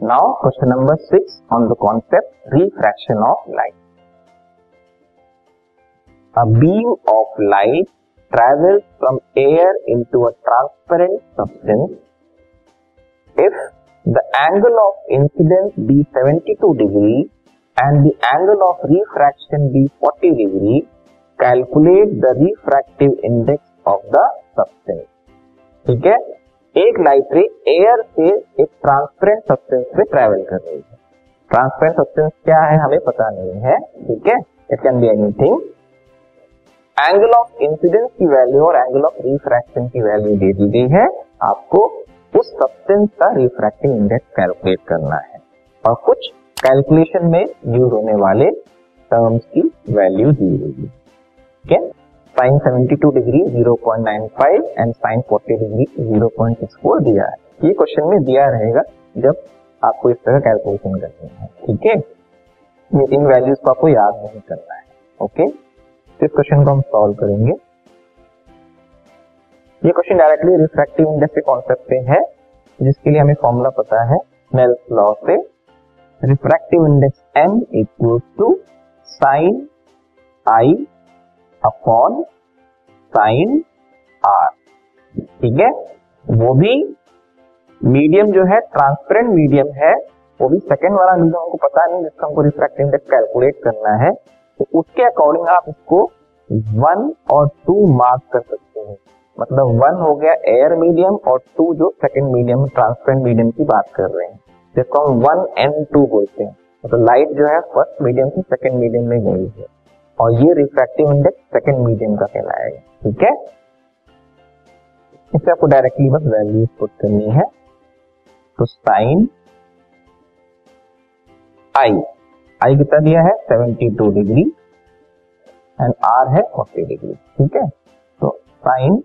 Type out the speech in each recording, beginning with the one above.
now question number six on the concept refraction of light a beam of light travels from air into a transparent substance if the angle of incidence be 72 degree and the angle of refraction be 40 degree calculate the refractive index of the substance ठीक है एक light ray air से एक transparent substance पे travel कर रही है transparent substance क्या है हमें पता नहीं है ठीक है it can be anything angle of incidence की वैल्यू और एंगल ऑफ रिफ्रैक्शन की वैल्यू दे दी गई है आपको उस सब्सटेंस का रिफ्रैक्टिंग इंडेक्स कैलकुलेट करना है और कुछ कैलकुलेशन में यूज होने वाले टर्म्स की वैल्यू दी गई है ठीक है sine two degree five and sine forty degree four दिया है ये क्वेश्चन में दिया रहेगा जब आपको इस तरह कैलकुलेशन करनी है ठीक है इन वैल्यूज को आपको याद नहीं करना है ओके तो इस क्वेश्चन को हम सॉल्व करेंगे ये क्वेश्चन डायरेक्टली रिफ्रैक्टिव इंडेक्स के कॉन्सेप्ट पे है जिसके लिए हमें फॉर्मूला पता है स्नेल्स लॉ से refractive index M equal to sine I upon sine R ठीक है वो भी मीडियम जो है ट्रांसपेरेंट मीडियम है वो भी सेकेंड वाला मीडियम हमको पता नहीं जिसका हमको रिफ्रैक्टिव इंडेक्स कैलकुलेट करना है तो उसके अकॉर्डिंग आप इसको वन और टू मार्क कर सकते हैं मतलब वन हो गया एयर मीडियम और टू जो सेकेंड मीडियम ट्रांसपेरेंट मीडियम की बात कर रहे हैं जिसको हम वन एंड टू बोलते हैं मतलब लाइट जो है फर्स्ट मीडियम से सेकेंड मीडियम में गई है और ये रिफ्रैक्टिव इंडेक्स सेकेंड मीडियम का कहलाएगा ठीक है इसे आपको डायरेक्टली बस वैल्यूज पुट करनी है तो साइन आई आई कितना दिया है 72 डिग्री एंड आर है 40 डिग्री ठीक है तो sine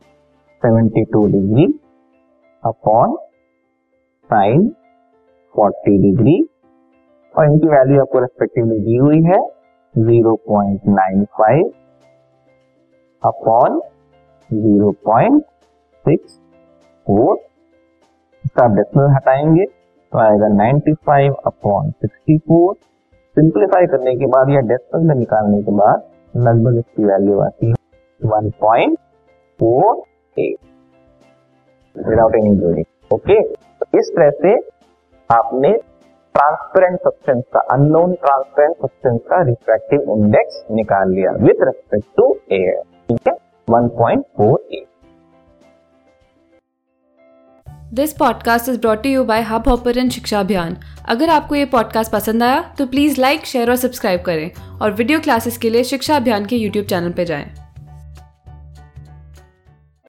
72 degree upon sine 40 degree और इनकी वैल्यू आपको रेस्पेक्टिवली दी हुई है zero point nine five upon zero point six four इसका डेसिमल हटाएंगे तो आएगा फाइव अपॉन फोर सिंप्लीफाई करने के बाद या डेसिमल में निकालने के बाद लगभग इसकी वैल्यू आती है one point four eight without any breeding okay तो इस तरह से आपने ट्रांसपेरेंट सब्सटेंस का अननोन ट्रांसपेरेंट सब्सटेंस का रिफ्रैक्टिव इंडेक्स निकाल लिया विद रेस्पेक्ट टू एयर ठीक है one point 1.48 this podcast is brought you by Hubhopper and Shiksha Abhiyan अगर आपको ये पॉडकास्ट पसंद आया तो प्लीज़ लाइक शेयर और सब्सक्राइब करें और वीडियो क्लासेस के लिए शिक्षा अभियान के यूट्यूब चैनल पर जाएं